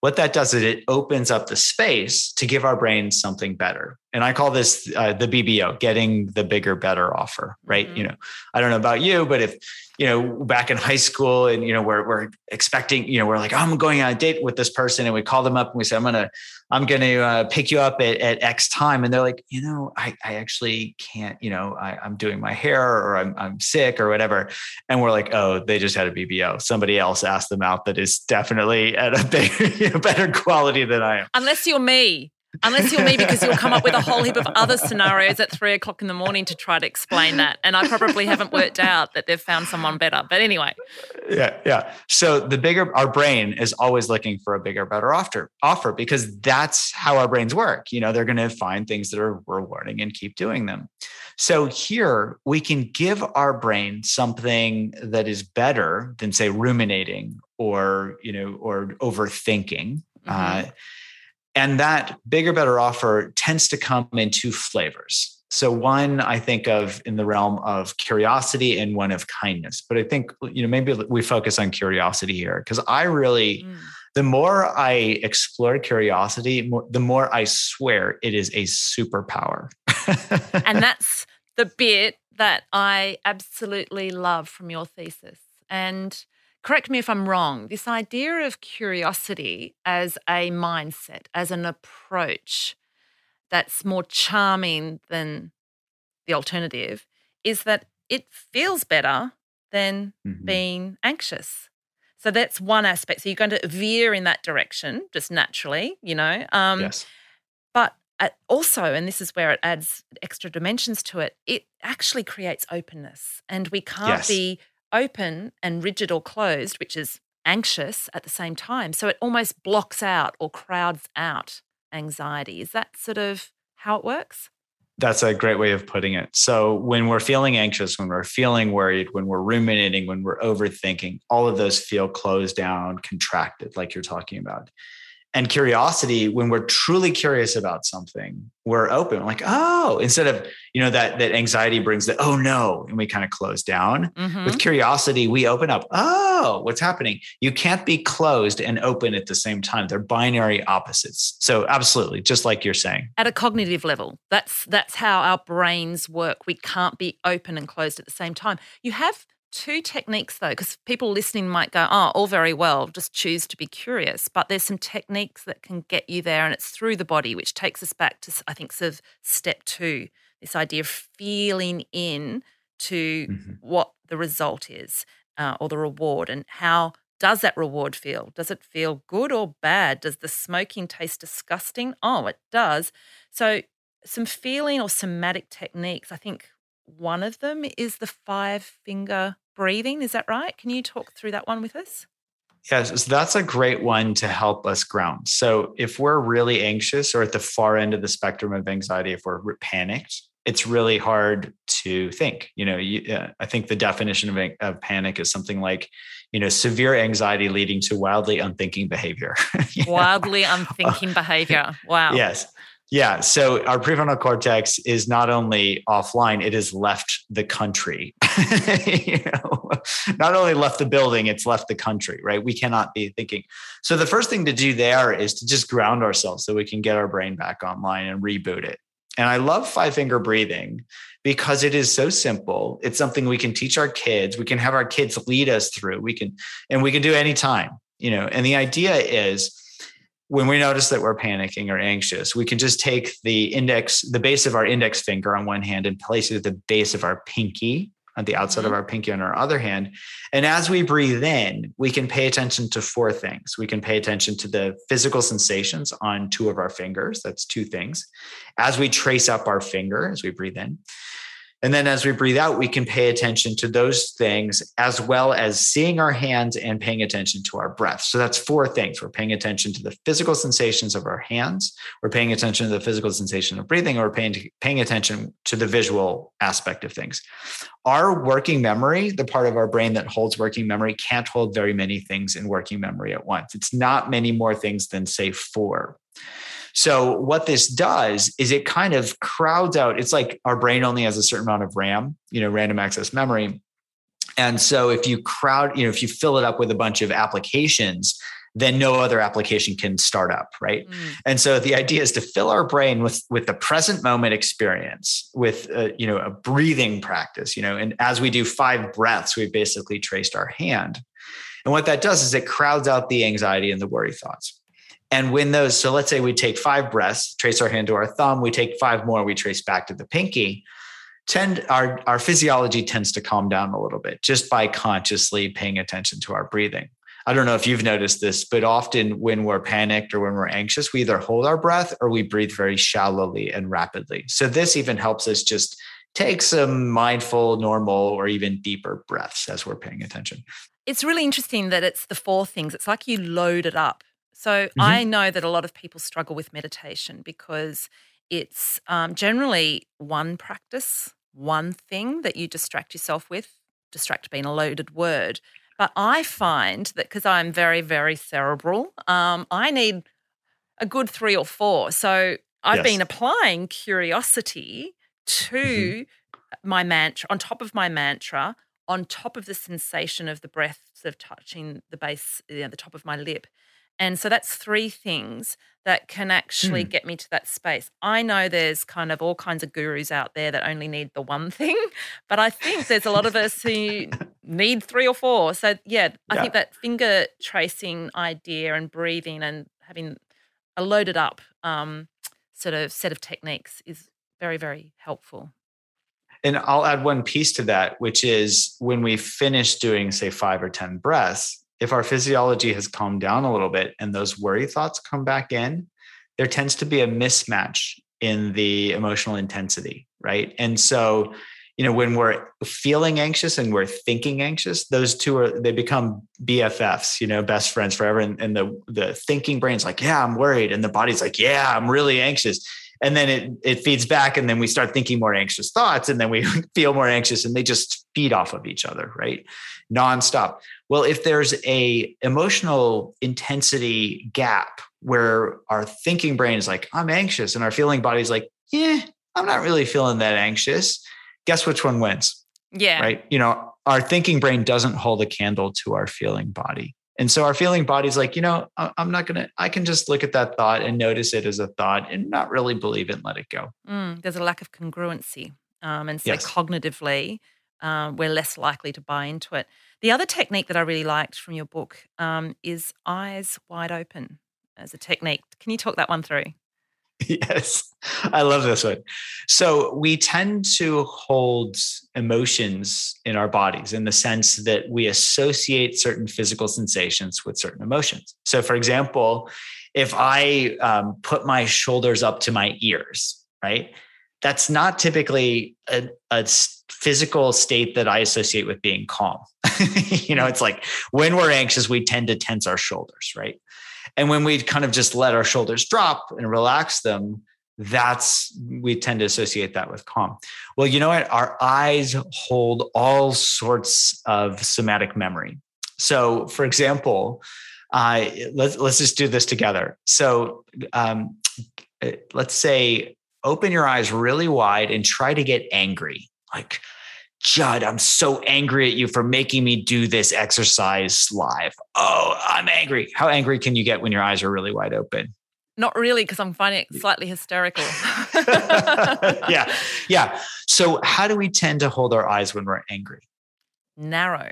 What that does is it opens up the space to give our brain something better. And I call this uh, the BBO, getting the bigger, better offer, right? Mhm. You know, I don't know about you, but if you know, back in high school and, you know, we're, we're expecting, you know, we're like, oh, I'm going on a date with this person. And we call them up and we say, I'm going to, I'm going to uh, pick you up at, at X time. And they're like, you know, I, I actually can't, you know, I, I'm doing my hair or I'm, I'm sick or whatever. And we're like, oh, they just had a BBO. Somebody else asked them out that is definitely at a better quality than I am. Unless you're me. Unless you're me, because you'll come up with a whole heap of other scenarios at three o'clock in the morning to try to explain that. And I probably haven't worked out that they've found someone better. But anyway, yeah yeah. So the bigger our brain is always looking for a bigger better offer offer because that's how our brains work. You know they're going to find things that are rewarding and keep doing them. So here we can give our brain something that is better than say ruminating or you know or overthinking. Uh, and that bigger better offer tends to come in two flavors so one I think of in the realm of curiosity and one of kindness. But I think you know maybe we focus on curiosity here because I really Mm. the more I explore curiosity, more, the more I swear it is a superpower. and that's the bit that I absolutely love from your thesis. And correct me if I'm wrong, this idea of curiosity as a mindset, as an approach, that's more charming than the alternative is that it feels better than Mhm. being anxious. So that's one aspect. So you're going to veer in that direction just naturally, you know. Um, yes. But also, and this is where it adds extra dimensions to it, it actually creates openness. And we can't Yes. be open and rigid or closed, which is anxious at the same time. So it almost blocks out or crowds out anxiety. Is that sort of how it works? That's a great way of putting it. So, when we're feeling anxious, when we're feeling worried, when we're ruminating, when we're overthinking, all of those feel closed down, contracted, like you're talking about. And curiosity, when we're truly curious about something, we're open, like, oh, instead of, you know, that that anxiety brings the, oh no, and we kind of close down. Mhm. With curiosity, we open up. Oh, what's happening? You can't be closed and open at the same time. They're binary opposites. So absolutely, just like you're saying. at a cognitive level. That's that's how our brains work. We can't be open and closed at the same time. You have two techniques though, because people listening might go, "Oh, all very well, just choose to be curious." But there's some techniques that can get you there, and it's through the body, which takes us back to I think sort of step two. This idea of feeling in to Mhm. what the result is uh, or the reward, and how does that reward feel? Does it feel good or bad? Does the smoking taste disgusting? Oh, it does. So, some feeling or somatic techniques. I think one of them is the five finger breathing. Is that right? Can you talk through that one with us? Yes, so that's a great one to help us ground. So if we're really anxious or at the far end of the spectrum of anxiety, if we're panicked, it's really hard to think. You know, you, uh, I think the definition of, of panic is something like, you know, severe anxiety leading to wildly unthinking behavior. Wildly unthinking behavior. Wow. Yes. Yeah. So our prefrontal cortex is not only offline, it has left the country. you know, not only left the building, it's left the country, right? We cannot be thinking. So the first thing to do there is to just ground ourselves so we can get our brain back online and reboot it. And I love five finger breathing because it is so simple. It's something we can teach our kids. We can have our kids lead us through. We can, and we can do anytime, you know. And the idea is when we notice that we're panicking or anxious, we can just take the index, the base of our index finger on one hand and place it at the base of our pinky on the outside of mm-hmm. our pinky on our other hand. And as we breathe in, we can pay attention to four things. We can pay attention to the physical sensations on two of our fingers. That's two things. As we trace up our finger as we breathe in, and then as we breathe out, we can pay attention to those things as well as seeing our hands and paying attention to our breath. So that's four things. We're paying attention to the physical sensations of our hands, we're paying attention to the physical sensation of breathing, or paying, paying attention to the visual aspect of things. Our working memory, the part of our brain that holds working memory, can't hold very many things in working memory at once. It's not many more things than, say, four. So what this does is it kind of crowds out. It's like our brain only has a certain amount of RAM, you know, random access memory. And so if you crowd, you know, if you fill it up with a bunch of applications, then no other application can start up, right? Mm. And so the idea is to fill our brain with with the present moment experience, with uh, you know a breathing practice, you know. And as we do five breaths, we've basically traced our hand. And what that does is it crowds out the anxiety and the worry thoughts. And when those, so let's say we take five breaths, trace our hand to our thumb, we take five more, we trace back to the pinky. Tend our our physiology tends to calm down a little bit just by consciously paying attention to our breathing. I don't know if you've noticed this, but often when we're panicked or when we're anxious, we either hold our breath or we breathe very shallowly and rapidly. So this even helps us just take some mindful, normal, or even deeper breaths as we're paying attention. It's really interesting that it's the four things. It's like you load it up. So Mm-hmm. I know that a lot of people struggle with meditation because it's um, generally one practice, one thing that you distract yourself with, distract being a loaded word. But I find that because I'm very, very cerebral, um, I need a good three or four. So I've Yes. been applying curiosity to my mantra, on top of my mantra, on top of the sensation of the breath sort of touching the base, you know, the top of my lip. And so that's three things that can actually Hmm. get me to that space. I know there's kind of all kinds of gurus out there that only need the one thing, but I think there's a lot of us who need three or four. So, yeah, I think that finger tracing idea and breathing and having a loaded up um, sort of set of techniques is very, very helpful. And I'll add one piece to that, which is when we finish doing, say, five or 10 breaths, if our physiology has calmed down a little bit and those worry thoughts come back in, there tends to be a mismatch in the emotional intensity, right? And so, you know, when we're feeling anxious and we're thinking anxious, those two are they become BFFs, you know, best friends forever. And, and the the thinking brain's like, yeah, I'm worried, and the body's like, yeah, I'm really anxious and then it it feeds back and then we start thinking more anxious thoughts and then we feel more anxious and they just feed off of each other right? Nonstop. Well if there's a emotional intensity gap where our thinking brain is like i'm anxious and our feeling body's like yeah i'm not really feeling that anxious. Guess which one wins? Yeah. Right? You know our thinking brain doesn't hold a candle to our feeling body and so our feeling body's like, you know, I'm not going to, I can just look at that thought and notice it as a thought and not really believe it and let it go. Mm, there's a lack of congruency. Um, and so Yes. cognitively, um, we're less likely to buy into it. The other technique that I really liked from your book um, is eyes wide open as a technique. Can you talk that one through? yes. I love this one. So we tend to hold emotions in our bodies in the sense that we associate certain physical sensations with certain emotions. So, for example, if I um, put my shoulders up to my ears, right? That's not typically a physical state that I associate with being calm. you know, it's like when we're anxious, we tend to tense our shoulders, right? And when we kind of just let our shoulders drop and relax them, that's we tend to associate that with calm. Well, you know what? Our eyes hold all sorts of somatic memory. So, for example, uh, let's let's just do this together. So, um, let's say open your eyes really wide and try to get angry, like. Judd, I'm so angry at you for making me do this exercise live. Oh, I'm angry. How angry can you get when your eyes are really wide open? Not really, because I'm finding it slightly hysterical. yeah. Yeah. So, how do we tend to hold our eyes when we're angry? Narrow,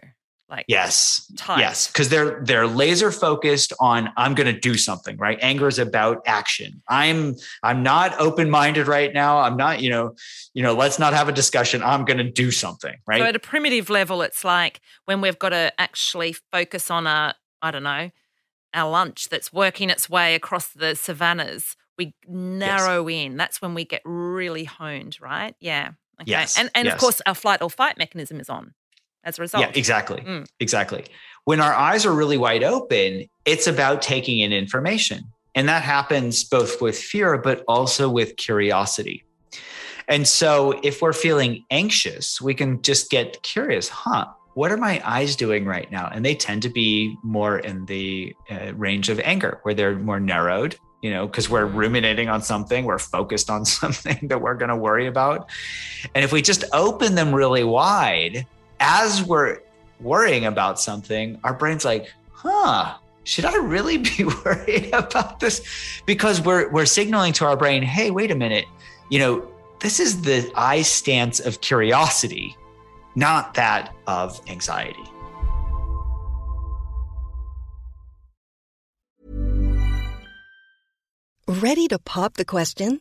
like Yes. tight. Yes, because they're they're laser focused on I'm going to do something, right? Anger is about action. I'm I'm not open minded right now. I'm not, you know, you know. Let's not have a discussion. I'm going to do something, right? So at a primitive level, it's like when we've got to actually focus on a, I don't know, our lunch that's working its way across the savannas. We narrow in. That's when we get really honed, right? Yeah. Okay. Yes, And and of course our flight or fight mechanism is on as a result. Yeah, exactly. Mm. Exactly. When our eyes are really wide open, it's about taking in information. And that happens both with fear, but also with curiosity. And so if we're feeling anxious, we can just get curious, huh? What are my eyes doing right now? And they tend to be more in the uh, range of anger, where they're more narrowed, you know, because we're ruminating on something, we're focused on something that we're going to worry about. And if we just open them really wide, as we're worrying about something, our brain's like, huh, should eye really be worried about this? Because we're we're signaling to our brain, hey, wait a minute, you know, this is the I stance of curiosity, not that of anxiety. Ready to pop the question?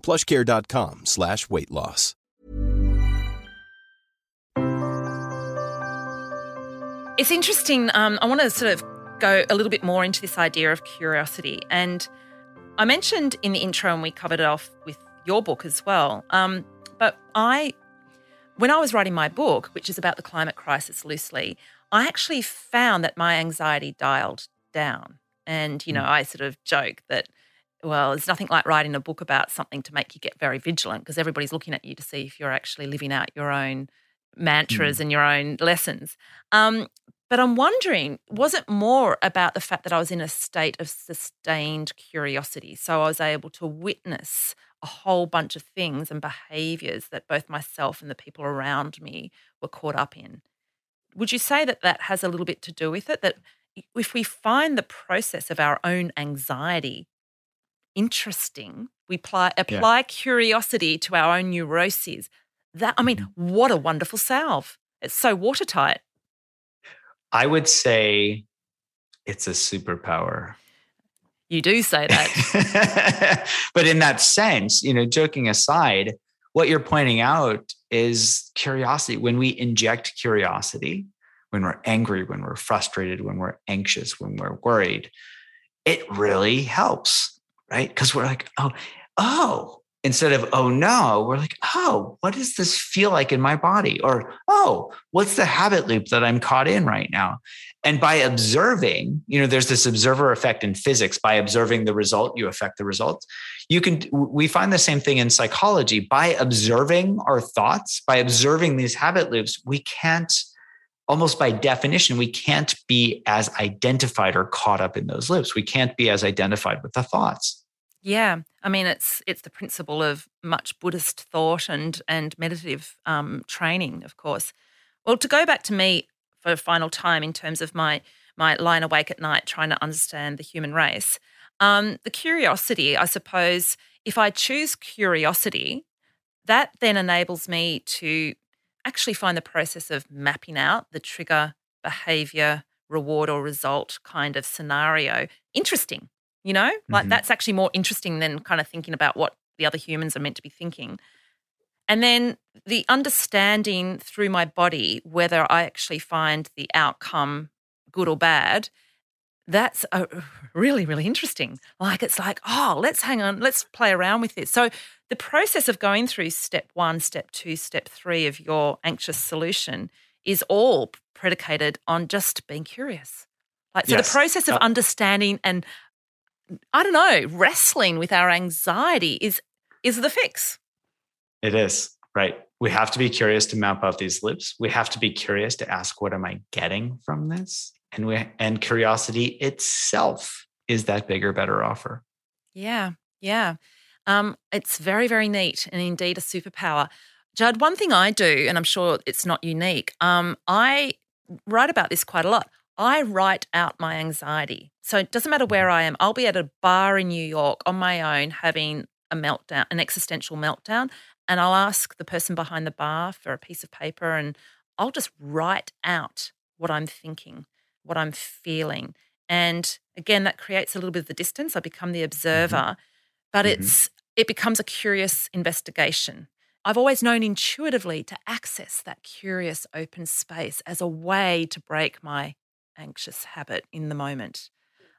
plushcare.com slash weight loss. It's interesting. Um, I want to sort of go a little bit more into this idea of curiosity. And I mentioned in the intro, and we covered it off with your book as well. Um, but I when I was writing my book, which is about the climate crisis loosely, I actually found that my anxiety dialed down. And, you know, I sort of joke that, well, it's nothing like writing a book about something to make you get very vigilant because everybody's looking at you to see if you're actually living out your own mantras Mm. and your own lessons. Um, but I'm wondering, was it more about the fact that I was in a state of sustained curiosity? So I was able to witness a whole bunch of things and behaviors that both myself and the people around me were caught up in. Would you say that that has a little bit to do with it? That if we find the process of our own anxiety interesting, we apply, apply curiosity to our own neuroses. That I mean, mm-hmm. what a wonderful salve! It's so watertight. I would say it's a superpower. You do say that. but in that sense, you know, joking aside, what you're pointing out is curiosity. When we inject curiosity, when we're angry, when we're frustrated, when we're anxious, when we're worried, it really helps, right? Because we're like, oh, oh, instead of oh no, we're like, oh, what does this feel like in my body? Or oh, what's the habit loop that I'm caught in right now? And by observing, you know, there's this observer effect in physics. By observing the result, you affect the result. You can, we find the same thing in psychology. By observing our thoughts, by observing these habit loops, we can't, almost by definition, we can't be as identified or caught up in those loops. We can't be as identified with the thoughts. Yeah, I mean it's it's the principle of much Buddhist thought and and meditative um, training, of course. Well, to go back to me for a final time in terms of my my lying awake at night trying to understand the human race, um, the curiosity, I suppose, if I choose curiosity, that then enables me to actually find the process of mapping out the trigger, behavior, reward, or result kind of scenario interesting. You know, like Mhm. that's actually more interesting than kind of thinking about what the other humans are meant to be thinking. And then the understanding through my body whether I actually find the outcome good or bad, that's a, really, really interesting. Like, it's like, oh, let's hang on, let's play around with this. So, the process of going through step one, step two, step three of your anxious solution is all predicated on just being curious. Like, so Yes. the process of Uh, understanding and I don't know, wrestling with our anxiety is is the fix. It is, right? We have to be curious to map out these loops. We have to be curious to ask, what am I getting from this? And we and curiosity itself is that bigger, better offer. Yeah, yeah. Um, it's very, very neat and indeed a superpower. Judd, one thing I do, and I'm sure it's not unique, um, I write about this quite a lot. I write out my anxiety. So it doesn't matter where I am. I'll be at a bar in New York on my own having a meltdown, an existential meltdown, and I'll ask the person behind the bar for a piece of paper and I'll just write out what I'm thinking, what I'm feeling. And again, that creates a little bit of the distance. I become the observer, but Mhm. it's it becomes a curious investigation. I've always known intuitively to access that curious open space as a way to break my anxious habit in the moment.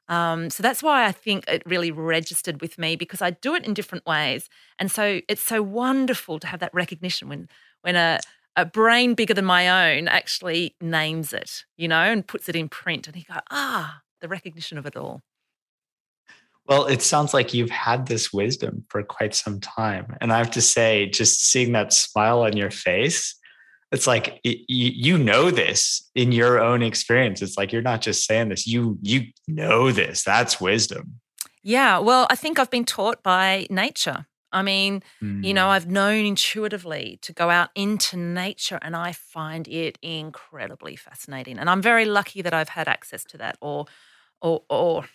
Um, so that's why I think it really registered with me because I do it in different ways, and so it's so wonderful to have that recognition when when a a brain bigger than my own actually names it, you know, and puts it in print, and you go, ah, the recognition of it all. Well, it sounds like you've had this wisdom for quite some time. And I have to say, just seeing that smile on your face, it's like y- you know this in your own experience. It's like you're not just saying this, you you know this. That's wisdom. Yeah, well, I think I've been taught by nature. I mean, you know, Mm. I've known intuitively to go out into nature and I find it incredibly fascinating. And I'm very lucky that I've had access to that or or or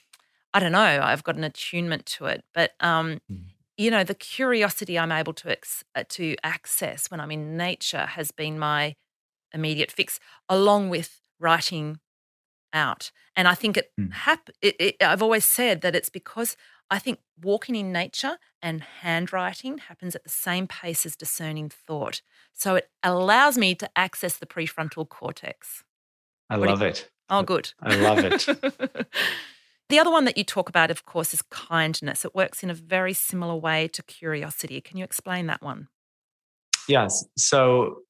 I don't know, I've got an attunement to it. But um Mm. You know, the curiosity I'm able to ex- uh, to access when I'm in nature has been my immediate fix along with writing out. And I think it, Mm. hap- it, it I've always said that it's because I think walking in nature and handwriting happens at the same pace as discerning thought. So it allows me to access the prefrontal cortex. I What love it. Oh, good. I love it. the other one that you talk about, of course, is kindness. It works in a very similar way to curiosity. Can you explain that one? Yes. So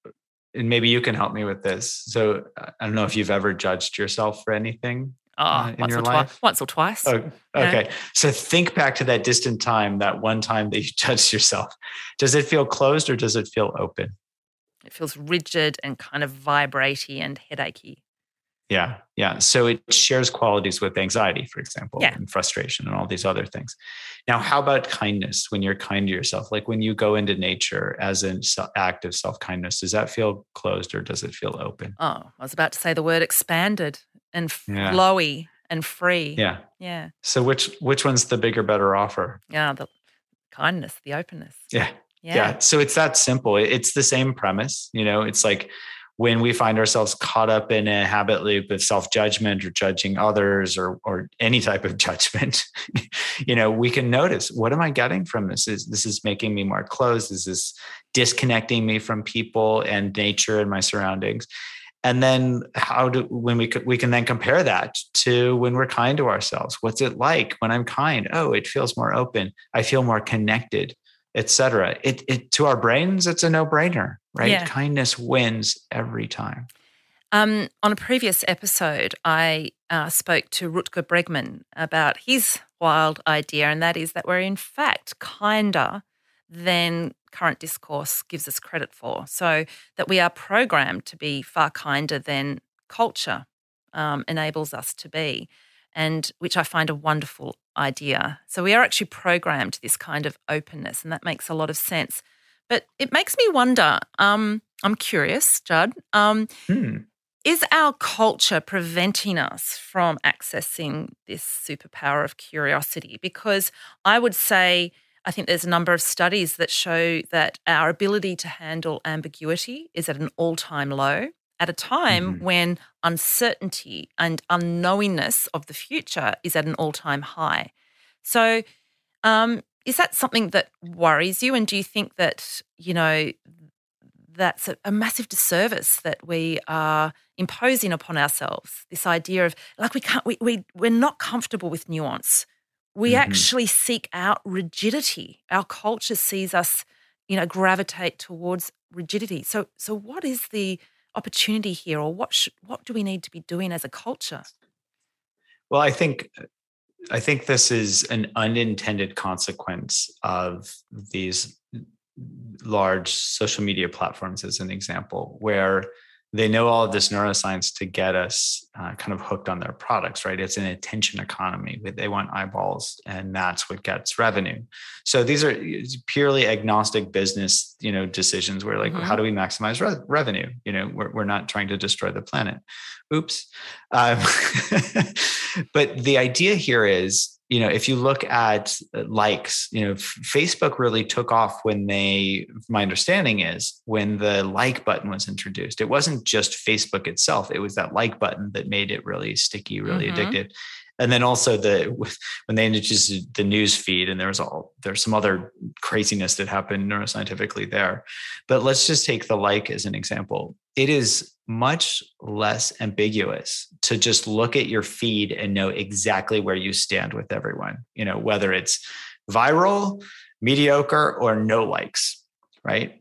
and maybe you can help me with this. So I don't know if you've ever judged yourself for anything. Oh, uh, in once your or life? twice. Once or twice. Oh, okay. So think back to that distant time, that one time that you judged yourself. Does it feel closed or does it feel open? It feels rigid and kind of vibratey and headachy. Yeah, yeah. So it shares qualities with anxiety, for example, yeah. and frustration and all these other things. Now, how about kindness when you're kind to yourself? Like when you go into nature as an act of self kindness, does that feel closed or does it feel open? Oh, I was about to say the word expanded and yeah. flowy and free. Yeah. Yeah. So which which one's the bigger, better offer? Yeah, the kindness, the openness. Yeah. Yeah. yeah. So it's that simple. It's the same premise. You know, it's like when we find ourselves caught up in a habit loop of self-judgment or judging others or or any type of judgment you know we can notice what am i getting from this? Is this is making me more closed is this disconnecting me from people and nature and my surroundings? And then how do when we we can then compare that to when we're kind to ourselves. What's it like when i'm kind? Oh it feels more open. I feel more connected etc. It, it to our brains, it's a no-brainer, right? Yeah. Kindness wins every time. Um, on a previous episode, I uh, spoke to Rutger Bregman about his wild idea, and that is that we're in fact kinder than current discourse gives us credit for. So that we are programmed to be far kinder than culture um, enables us to be and which I find a wonderful idea. So we are actually programmed to this kind of openness, and that makes a lot of sense. But it makes me wonder. Um, I'm curious, Judd. Um, hmm. Is our culture preventing us from accessing this superpower of curiosity? Because I would say, I think there's a number of studies that show that our ability to handle ambiguity is at an all time low at a time mm-hmm. when uncertainty and unknowingness of the future is at an all time high. So, um, is that something that worries you? And do you think that, you know, that's a, a, massive disservice that we are imposing upon ourselves? This idea of like we can't, we, we, we're not comfortable with nuance. We mm-hmm. actually seek out rigidity. Our culture sees us, you know, gravitate towards rigidity. So, so what is the opportunity here, or what should, what do we need to be doing as a culture? Well, I think I think this is an unintended consequence of these large social media platforms, as an example, where they know all of this neuroscience to get us uh, kind of hooked on their products, right? It's an attention economy. They want eyeballs, and that's what gets revenue. So these are purely agnostic business, you know, decisions. Where like, mm-hmm. how do we maximize re- revenue? You know, we're we're not trying to destroy the planet. Oops. Um, but the idea here is you know if you look at uh, likes you know facebook really took off when they my understanding is when the like button was introduced. It wasn't just facebook itself. It was that like button that made it really sticky really mm-hmm. addictive. And then also the when they introduced the news feed and there was all there's some other craziness that happened neuroscientifically there. But let's just take the like as an example it is much less ambiguous to just look at your feed and know exactly where you stand with everyone you know whether it's viral mediocre or no likes right?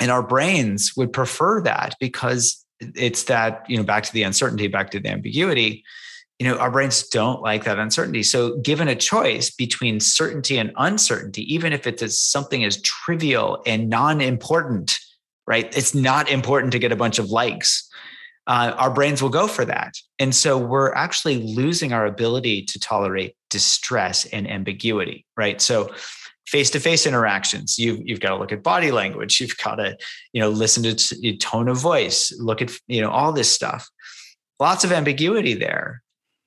And our brains would prefer that because it's that you know back to the uncertainty back to the ambiguity you know our brains don't like that uncertainty. So given a choice between certainty and uncertainty even if it's something as trivial and non-important right? It's not important to get a bunch of likes. Uh, our brains will go for that. And so we're actually losing our ability to tolerate distress and ambiguity, right? So face-to-face interactions you've, you've got to look at body language you've got to you know listen to t- tone of voice look at you know all this stuff lots of ambiguity there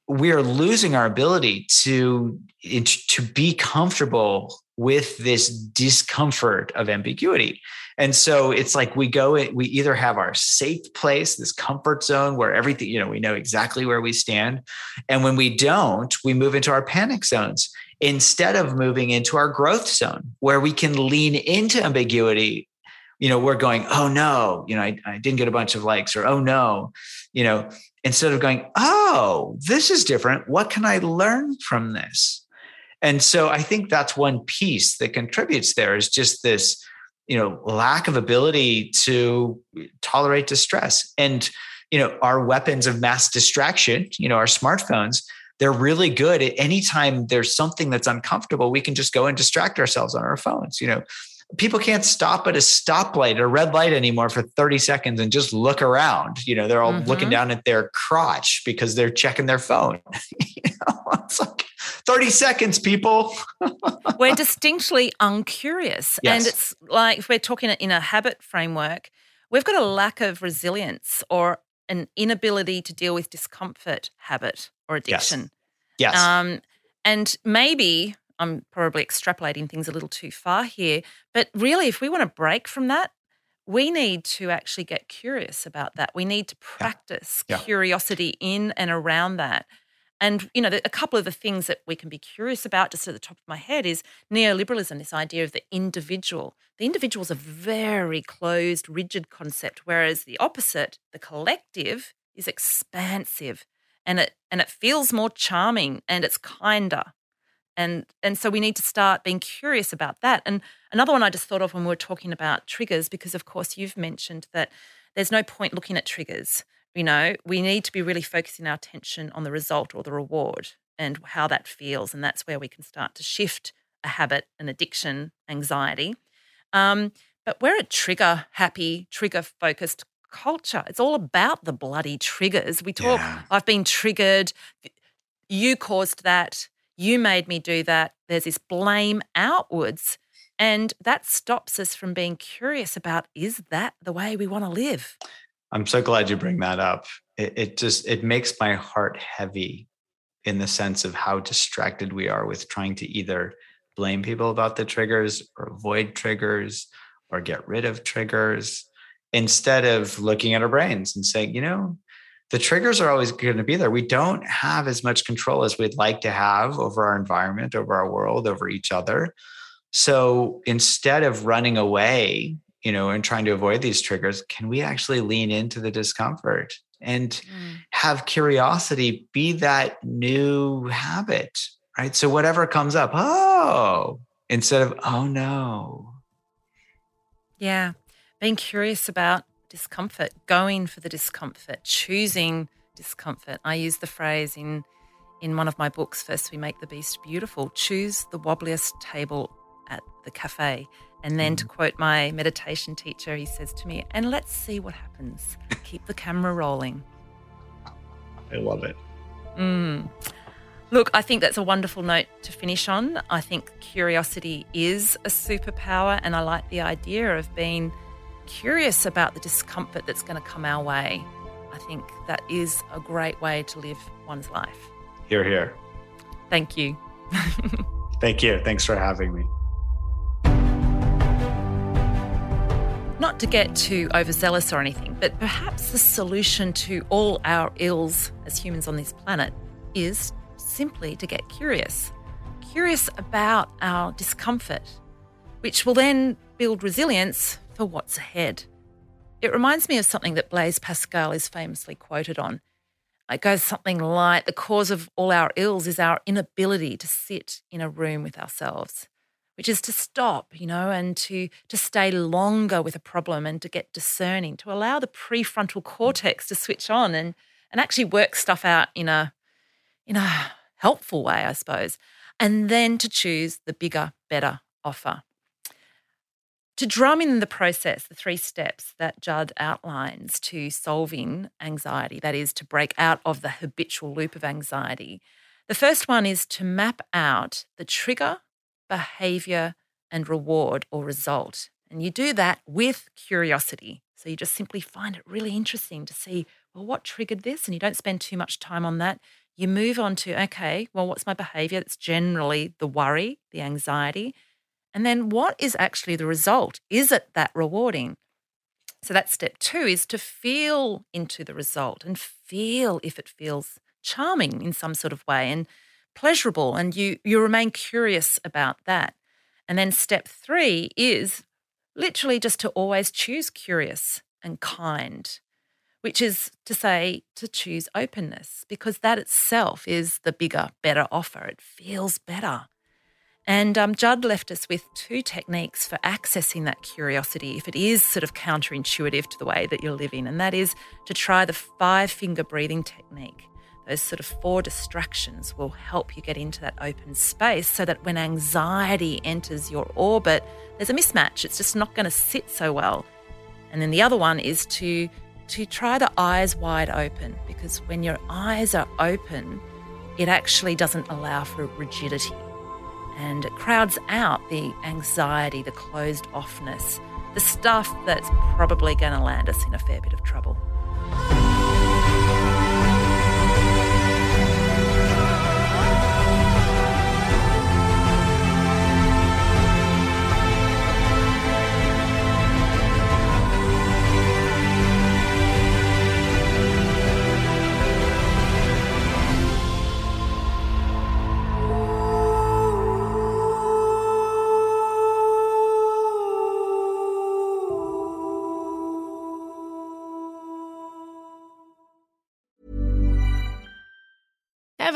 we are losing our ability to to be comfortable with this discomfort of ambiguity and so it's like we go, we either have our safe place, this comfort zone where everything, you know, we know exactly where we stand. And when we don't, we move into our panic zones instead of moving into our growth zone where we can lean into ambiguity. You know, we're going, oh no, you know, I, I didn't get a bunch of likes, or oh no, you know, instead of going, oh, this is different. What can I learn from this? And so I think that's one piece that contributes there is just this you know, lack of ability to tolerate distress. And, you know, our weapons of mass distraction, you know, our smartphones, they're really good at anytime there's something that's uncomfortable, we can just go and distract ourselves on our phones. You know, people can't stop at a stoplight or red light anymore for 30 seconds and just look around. You know, they're all mm-hmm. looking down at their crotch because they're checking their phone. you know, it's like 30 seconds, people. we're distinctly uncurious. Yes. And it's like if we're talking in a habit framework, we've got a lack of resilience or an inability to deal with discomfort habit or addiction. Yes. yes. Um, and maybe I'm probably extrapolating things a little too far here. But really, if we want to break from that, we need to actually get curious about that. We need to practice yeah. Yeah. curiosity in and around that. And, you know, a couple of the things that we can be curious about, just at the top of my head, is neoliberalism, this idea of the individual. The individual is a very closed, rigid concept, whereas the opposite, the collective, is expansive and it and it feels more charming and it's kinder and and so we need to start being curious about that. And another one i just thought of when we were talking about triggers because of course you've mentioned that there's no point looking at triggers you know? We need to be really focusing our attention on the result or the reward and how that feels and that's where we can start to shift a habit an addiction anxiety. Um, but we're a trigger happy trigger focused culture. It's all about the bloody triggers. We talk yeah. i've been triggered. You caused that you made me do that. There's this blame outwards. And that stops us from being curious about is that the way we want to live? I'm so glad you bring that up. It, it just it makes my heart heavy in the sense of how distracted we are with trying to either blame people about the triggers or avoid triggers or get rid of triggers instead of looking at our brains and saying, you know, the triggers are always going to be there. We don't have as much control as we'd like to have over our environment, over our world, over each other. So instead of running away, you know, and trying to avoid these triggers, can we actually lean into the discomfort and mm. have curiosity be that new habit, right? So whatever comes up, oh, instead of, oh no. Yeah. Being curious about discomfort, going for the discomfort, choosing discomfort. I use the phrase in in one of my books, First We Make the Beast Beautiful, choose the wobbliest table at the cafe. And then to mm. quote my meditation teacher, he says to me, and let's see what happens. Keep the camera rolling. I love it. Mm. Look, I think that's a wonderful note to finish on. I think curiosity is a superpower, and I like the idea of being curious about the discomfort that's going to come our way. I think that is a great way to live one's life. Hear, hear. Thank you. Thank you. Thanks for having me. Not to get too overzealous or anything, but perhaps the solution to all our ills as humans on this planet is simply to get curious. Curious about our discomfort, which will then build resilience for what's ahead. It reminds me of something that Blaise Pascal is famously quoted on. It goes something like The cause of all our ills is our inability to sit in a room with ourselves, which is to stop, you know, and to, to stay longer with a problem and to get discerning, to allow the prefrontal cortex to switch on and, and actually work stuff out in a, in a helpful way, I suppose, and then to choose the bigger, better offer to drum in the process, the three steps that Judd outlines to solving anxiety, that is, to break out of the habitual loop of anxiety. The first one is to map out the trigger, behavior, and reward or result. And you do that with curiosity. So you just simply find it really interesting to see, well, what triggered this? And you don't spend too much time on that. You move on to, okay, well, what's my behavior? It's generally the worry, the anxiety. And then what is actually the result? Is it that rewarding? So that's step two is to feel into the result and feel if it feels charming in some sort of way and pleasurable. And you you remain curious about that. And then step three is literally just to always choose curious and kind, which is to say to choose openness, because that itself is the bigger, better offer. It feels better. And um, Judd left us with two techniques for accessing that curiosity if it is sort of counterintuitive to the way that you're living, and that is to try the five finger breathing technique. Those sort of four distractions will help you get into that open space so that when anxiety enters your orbit, there's a mismatch. It's just not going to sit so well. And then the other one is to to try the eyes wide open because when your eyes are open, it actually doesn't allow for rigidity and it crowds out the anxiety, the closed offness, the stuff that's probably going to land us in a fair bit of trouble.